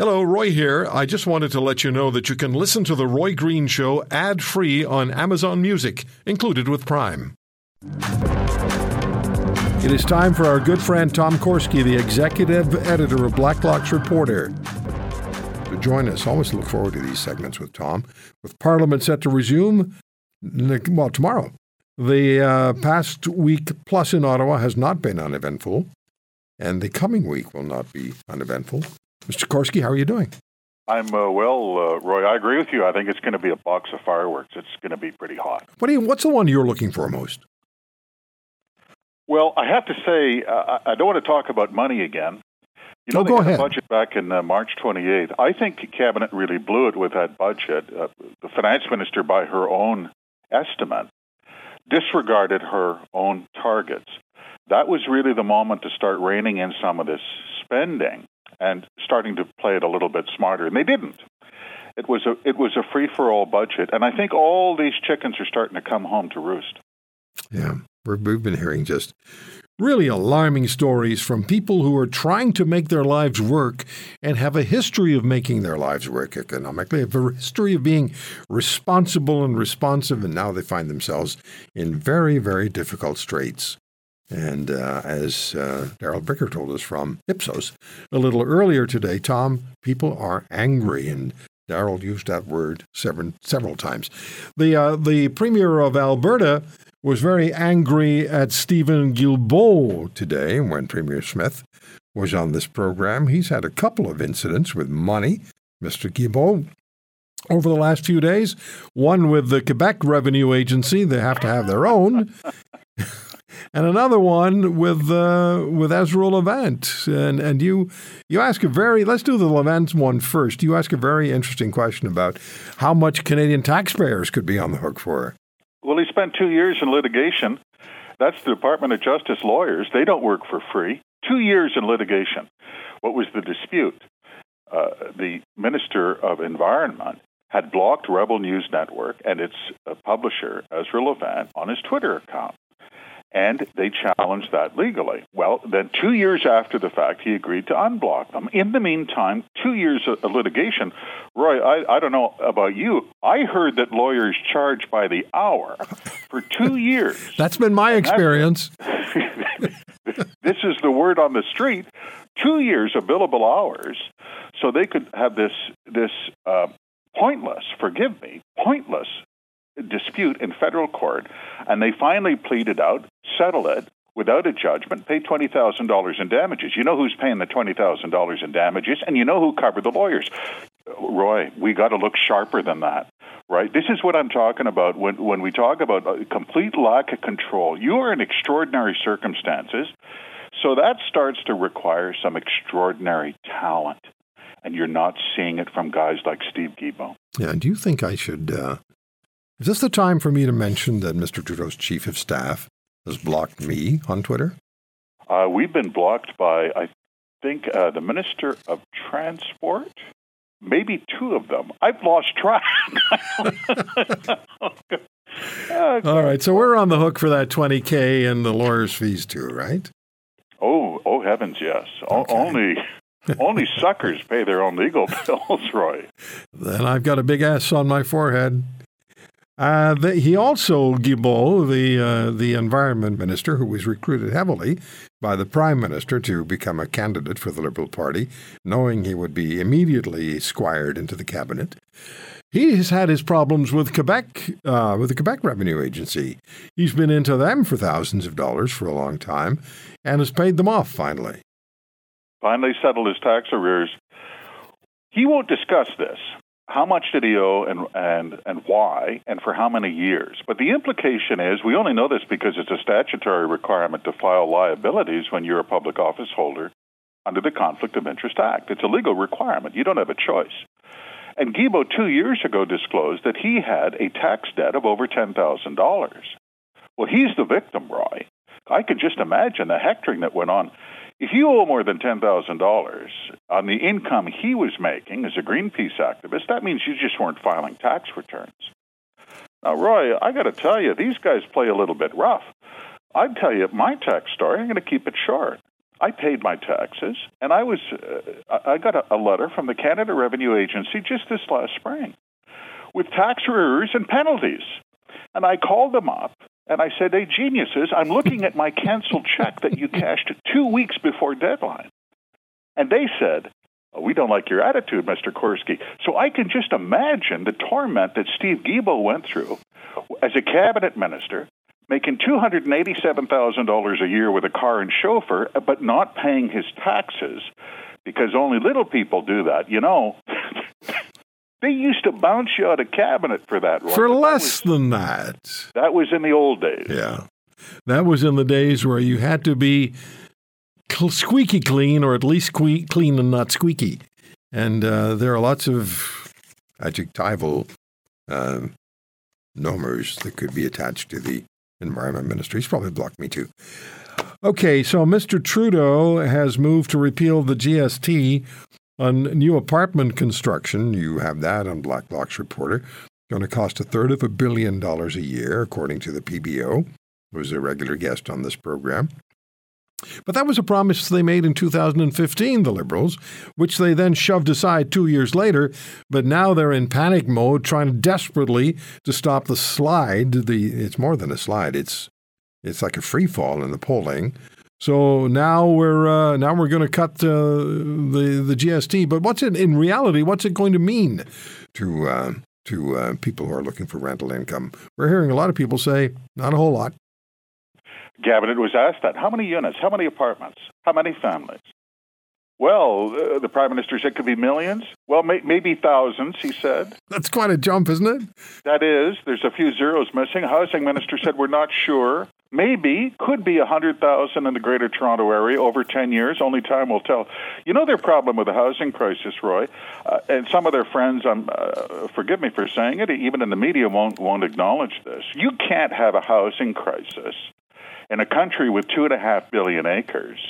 Hello, Roy here. I just wanted to let you know that you can listen to The Roy Green Show ad free on Amazon Music, included with Prime. It is time for our good friend Tom Korski, the executive editor of Blacklock's Reporter, to join us. Always look forward to these segments with Tom. With Parliament set to resume, well, tomorrow. The uh, past week plus in Ottawa has not been uneventful, and the coming week will not be uneventful. Mr. Korski, how are you doing? I'm uh, well, uh, Roy. I agree with you. I think it's going to be a box of fireworks. It's going to be pretty hot. What do you, what's the one you're looking for most? Well, I have to say, uh, I don't want to talk about money again. You know, they go had ahead. a budget back in uh, March 28th. I think Cabinet really blew it with that budget. Uh, the finance minister, by her own estimate, disregarded her own targets. That was really the moment to start reining in some of this spending and starting to play it a little bit smarter. And they didn't. It was a it was a free for all budget, and I think all these chickens are starting to come home to roost. Yeah, we've been hearing just really alarming stories from people who are trying to make their lives work and have a history of making their lives work economically, have a history of being responsible and responsive, and now they find themselves in very, very difficult straits. And uh, as uh, Darrell Bricker told us from Ipsos a little earlier today, Tom, people are angry, and Darrell used that word several, several times. The uh, the premier of Alberta was very angry at Steven Guilbeault today when Premier Smith was on this program. He's had a couple of incidents with money, Mr. Guilbeault. Over the last few days, one with the Quebec Revenue Agency, they have to have their own, and another one with uh, with Ezra Levant. And and you you ask a very let's do the Levant one first. You ask a very interesting question about how much Canadian taxpayers could be on the hook for. Well, he spent two years in litigation. That's the Department of Justice lawyers. They don't work for free. Two years in litigation. What was the dispute? Uh, the Minister of Environment had blocked Rebel News Network and its uh, publisher, Ezra Levant, on his Twitter account. And they challenged that legally. Well, then, two years after the fact, he agreed to unblock them. In the meantime, two years of litigation. Roy, I, I don't know about you. I heard that lawyers charge by the hour for two years. That's been my experience. this is the word on the street. Two years of billable hours, so they could have this this uh, pointless, forgive me, pointless dispute in federal court, and they finally pleaded out, settled it without a judgment, pay twenty thousand dollars in damages. You know who's paying the twenty thousand dollars in damages, and you know who covered the lawyers. Roy, we got to look sharper than that. Right? This is what I'm talking about when when we talk about a complete lack of control. You are in extraordinary circumstances, so that starts to require some extraordinary talent, and you're not seeing it from guys like Steve Guilbeault. Yeah. Do you think I should? Uh, is this the time for me to mention that Mr. Trudeau's chief of staff has blocked me on Twitter? Uh, we've been blocked by, I think, uh, the Minister of Transport. Maybe two of them. I've lost track. All right, so we're on the hook for that 20K and the lawyer's fees too, right? Oh, oh heavens, yes. O- only, only suckers pay their own legal bills, Roy. Then I've got a big S on my forehead. Uh, the, he also, Guilbeault, the, uh, the environment minister, who was recruited heavily by the prime minister to become a candidate for the Liberal Party, knowing he would be immediately squired into the cabinet, he has had his problems with Quebec, uh, with the Quebec Revenue Agency. He's been into them for thousands of dollars for a long time and has paid them off finally. Finally settled his tax arrears. He won't discuss this. How much did he owe and, and, and why and for how many years? But the implication is we only know this because it's a statutory requirement to file liabilities when you're a public office holder under the Conflict of Interest Act. It's a legal requirement. You don't have a choice. And Guilbeault two years ago disclosed that he had a tax debt of over $10,000. Well, he's the victim, Roy. I could just imagine the hectoring that went on. If you owe more than $10,000 on the income he was making as a Greenpeace activist, that means you just weren't filing tax returns. Now, Roy, I got to tell you, these guys play a little bit rough. I'd tell you my tax story, I'm going to keep it short. I paid my taxes, and I was uh, I got a, a letter from the Canada Revenue Agency just this last spring with tax arrears and penalties. And I called them up and I said, Hey, geniuses, I'm looking at my canceled check that you cashed two weeks before deadline. And they said, oh, We don't like your attitude, Mr. Korski. So I can just imagine the torment that Steve Guilbeault went through as a cabinet minister making $287,000 a year with a car and chauffeur, but not paying his taxes because only little people do that. You know, they used to bounce you out of cabinet for that. For less that was, than that. That was in the old days. Yeah. That was in the days where you had to be squeaky clean or at least clean and not squeaky. And uh, there are lots of adjectival uh, nomers that could be attached to the Environment Ministry. He's probably blocked me too. Okay, so Mr. Trudeau has moved to repeal the GST on new apartment construction. You have that on Blacklock's Reporter. Going to cost a third of a billion dollars a year, according to the PBO, who was a regular guest on this program. But that was a promise they made in 2015, the Liberals, which they then shoved aside two years later. But now they're in panic mode, trying desperately to stop the slide. The it's more than a slide; it's it's like a free fall in the polling. So now we're uh, now we're going to cut uh, the the GST. But what's it in reality? What's it going to mean to uh, to uh, people who are looking for rental income? We're hearing a lot of people say not a whole lot. Cabinet was asked that. How many units? How many apartments? How many families? Well, the prime minister said it could be millions. Well, may- maybe thousands, he said. That's quite a jump, isn't it? That is. There's a few zeros missing. Housing minister said we're not sure. Maybe, could be 100,000 in the greater Toronto area over 10 years. Only time will tell. You know their problem with the housing crisis, Roy, uh, and some of their friends, um, uh, forgive me for saying it, even in the media won't, won't acknowledge this. You can't have a housing crisis in a country with two and a half billion acres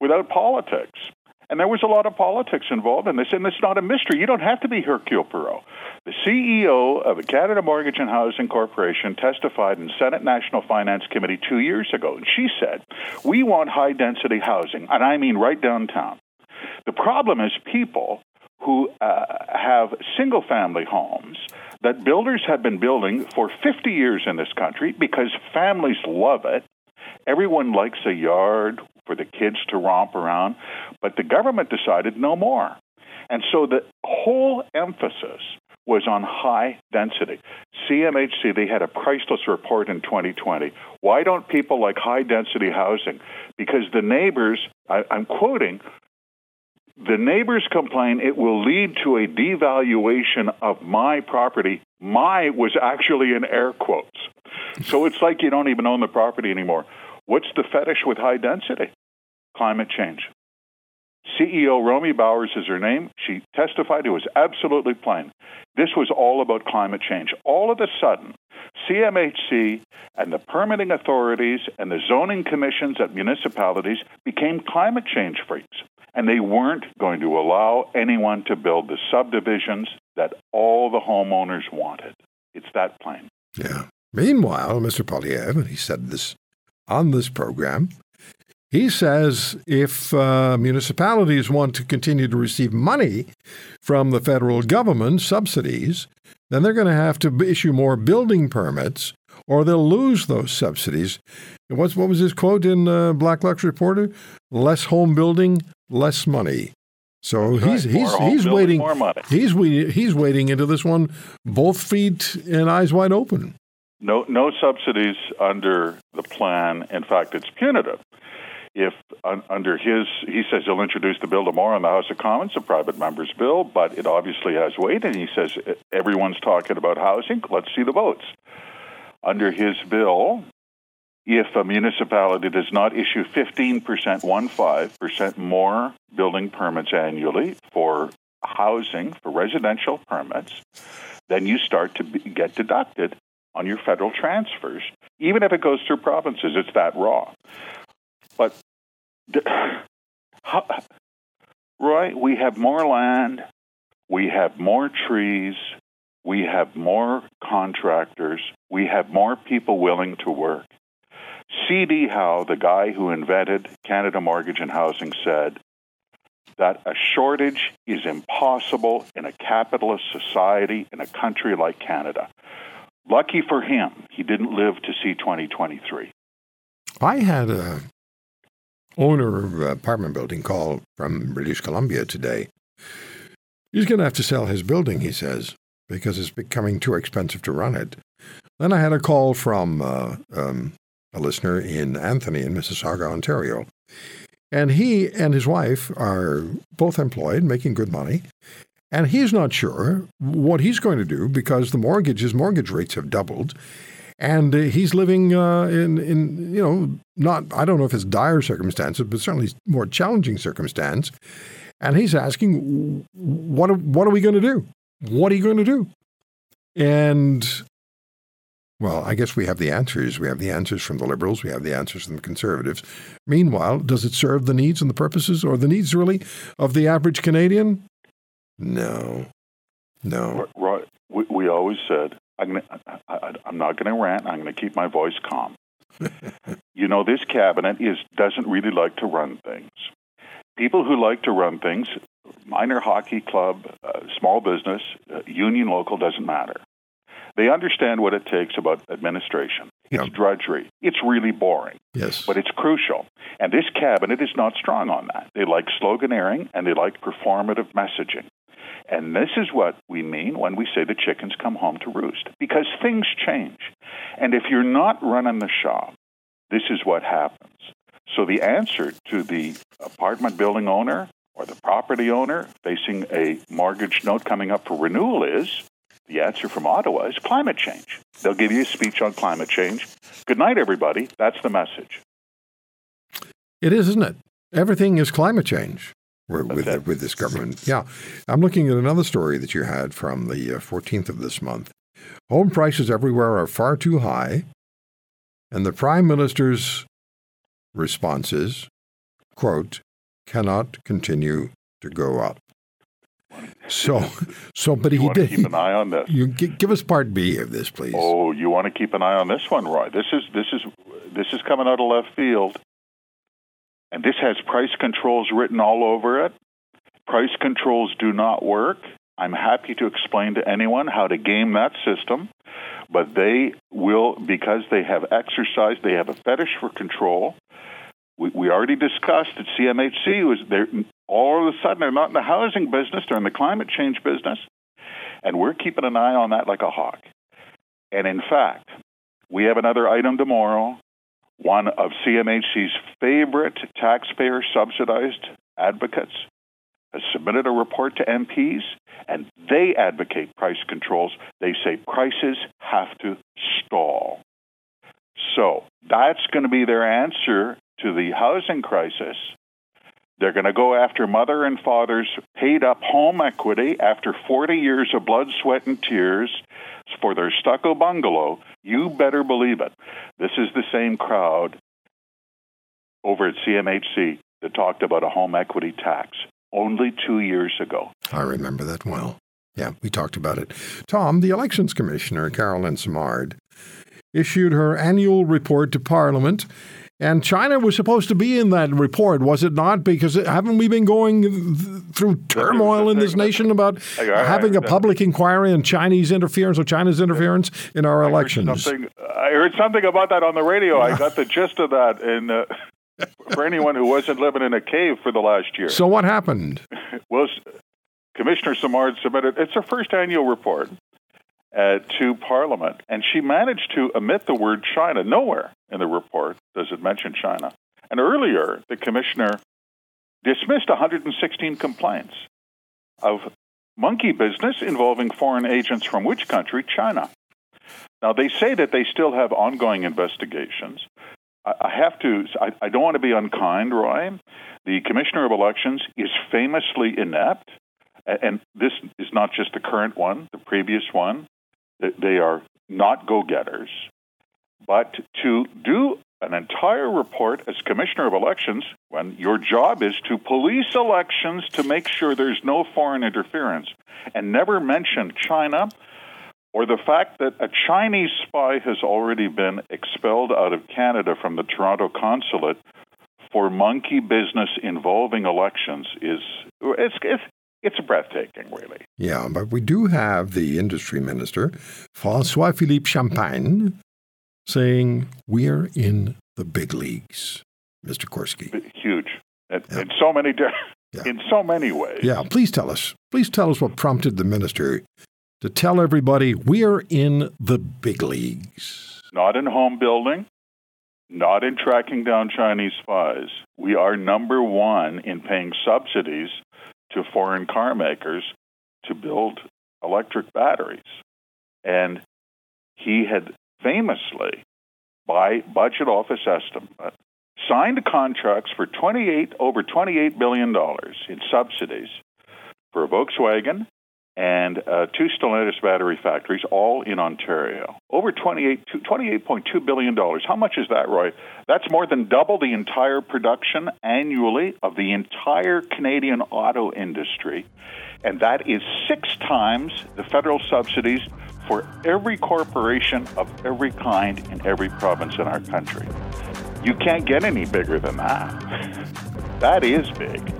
without politics. And there was a lot of politics involved in this, and it's not a mystery. You don't have to be Hercule Poirot. The CEO of Canada Mortgage and Housing Corporation testified in Senate National Finance Committee two years ago, and she said, We want high density housing, and I mean right downtown. The problem is people who uh, have single family homes that builders have been building for 50 years in this country because families love it Everyone likes a yard for the kids to romp around, but the government decided no more. And so the whole emphasis was on high density. CMHC, they had a priceless report in 2020. Why don't people like high density housing? Because the neighbors, I, I'm quoting, the neighbors complain it will lead to a devaluation of my property. My was actually in air quotes. So it's like you don't even own the property anymore. What's the fetish with high density? Climate change. CEO Romy Bowers is her name. She testified it was absolutely plain. This was all about climate change. All of a sudden, CMHC and the permitting authorities and the zoning commissions at municipalities became climate change freaks. And they weren't going to allow anyone to build the subdivisions that all the homeowners wanted. It's that plain. Yeah. Meanwhile, Mr. Poilievre, he said this on this program. He says if uh, municipalities want to continue to receive money from the federal government, subsidies, then they're going to have to issue more building permits or they'll lose those subsidies. What's, what was his quote in uh, Blacklock's Reporter? Less home building, less money. So he's right. he's he's waiting. He's he's waiting into this one, both feet and eyes wide open. No, no subsidies under the plan. In fact, it's punitive. If un, under his, he says he'll introduce the bill tomorrow in the House of Commons, a private member's bill, but it obviously has weight, and he says everyone's talking about housing. Let's see the votes. Under his bill, if a municipality does not issue 15%, one five percent more building permits annually for housing, for residential permits, then you start to be, get deducted on your federal transfers, even if it goes through provinces. It's that raw. Roy, we have more land, we have more trees, we have more contractors, we have more people willing to work. C.D. Howe, the guy who invented Canada Mortgage and Housing, said that a shortage is impossible in a capitalist society in a country like Canada. Lucky for him, he didn't live to see 2023. I had a owner of an apartment building call from British Columbia today. He's going to have to sell his building, he says, because it's becoming too expensive to run it. Then I had a call from uh, um, a listener in Anthony in Mississauga, Ontario. And he and his wife are both employed, making good money. And he's not sure what he's going to do because the mortgage, his mortgage rates have doubled. And uh, he's living uh, in, in, you know, not, I don't know if it's dire circumstances, but certainly more challenging circumstance. And he's asking, what are, what are we going to do? What are you going to do? And well, I guess we have the answers. We have the answers from the liberals. We have the answers from the conservatives. Meanwhile, does it serve the needs and the purposes or the needs really of the average Canadian? No. No. Right. We, we always said, I'm, gonna, I, I'm not going to rant. I'm going to keep my voice calm. you know, this cabinet is doesn't really like to run things. People who like to run things, minor hockey club, uh, small business, uh, union local, doesn't matter they understand what it takes about administration. It's yep. drudgery. It's really boring. Yes. But it's crucial. And this cabinet is not strong on that. They like sloganeering and they like performative messaging. And this is what we mean when we say the chickens come home to roost, because things change. And if you're not running the shop, this is what happens. So the answer to the apartment building owner or the property owner facing a mortgage note coming up for renewal is the answer from Ottawa is climate change. They'll give you a speech on climate change. Good night, everybody. That's the message. It is, isn't it? Everything is climate change with, okay. with, this government. Yeah. I'm looking at another story that you had from the 14th uh, of this month. Home prices everywhere are far too high, and the Prime Minister's response is, quote, cannot continue to go up. So, so, but you he did. Keep an eye on this. You give us part B of this, please. Oh, you want to keep an eye on this one, Roy? This is this is this is coming out of left field, and this has price controls written all over it. Price controls do not work. I'm happy to explain to anyone how to game that system, but they will because they have exercised. They have a fetish for control. We, we already discussed that CMHC was there all of a sudden they're not in the housing business, they're in the climate change business. And we're keeping an eye on that like a hawk. And in fact, we have another item tomorrow. One of CMHC's favorite taxpayer subsidized advocates has submitted a report to MPs, and they advocate price controls. They say prices have to stall. So that's going to be their answer to the housing crisis. They're going to go after mother and father's paid up home equity after 40 years of blood, sweat, and tears for their stucco bungalow. You better believe it. This is the same crowd over at CMHC that talked about a home equity tax only two years ago. I remember that well. Yeah, we talked about it. Tom, the Elections Commissioner, Caroline Simard, issued her annual report to Parliament and China was supposed to be in that report, was it not? Because haven't we been going through turmoil in this nation about having a public inquiry on Chinese interference or China's interference in our elections? I heard, I heard something about that on the radio. I got the gist of that. And uh, for anyone who wasn't living in a cave for the last year. So what happened? well, Commissioner Simard submitted. It's her first annual report uh, to Parliament, and she managed to omit the word China. Nowhere in the report does it mention China. And earlier, the commissioner dismissed 116 complaints of monkey business involving foreign agents from which country? China. Now, they say that they still have ongoing investigations. I have to, I, I don't want to be unkind, Roy. The Commissioner of Elections is famously inept, and this is not just the current one, the previous one. They are not go getters. But to do an entire report as Commissioner of Elections, when your job is to police elections to make sure there's no foreign interference, and never mention China or the fact that a Chinese spy has already been expelled out of Canada from the Toronto consulate for monkey business involving elections is it's it's, it's breathtaking, really. Yeah, but we do have the industry minister, Francois Philippe Champagne, saying we're in the big leagues. Mr. Korski. Huge. In, yeah. in so many yeah. in so many ways. Yeah, please tell us. Please tell us what prompted the minister to tell everybody we're in the big leagues. Not in home building, not in tracking down Chinese spies. We are number one in paying subsidies to foreign car makers to build electric batteries. And he had famously, by budget office estimate, signed contracts for 28 over 28 billion dollars in subsidies for a Volkswagen and uh, two Stellantis battery factories, all in Ontario. Over 28, $28.2 billion. How much is that, Roy? That's more than double the entire production annually of the entire Canadian auto industry. And that is six times the federal subsidies for every corporation of every kind in every province in our country. You can't get any bigger than that. that is big.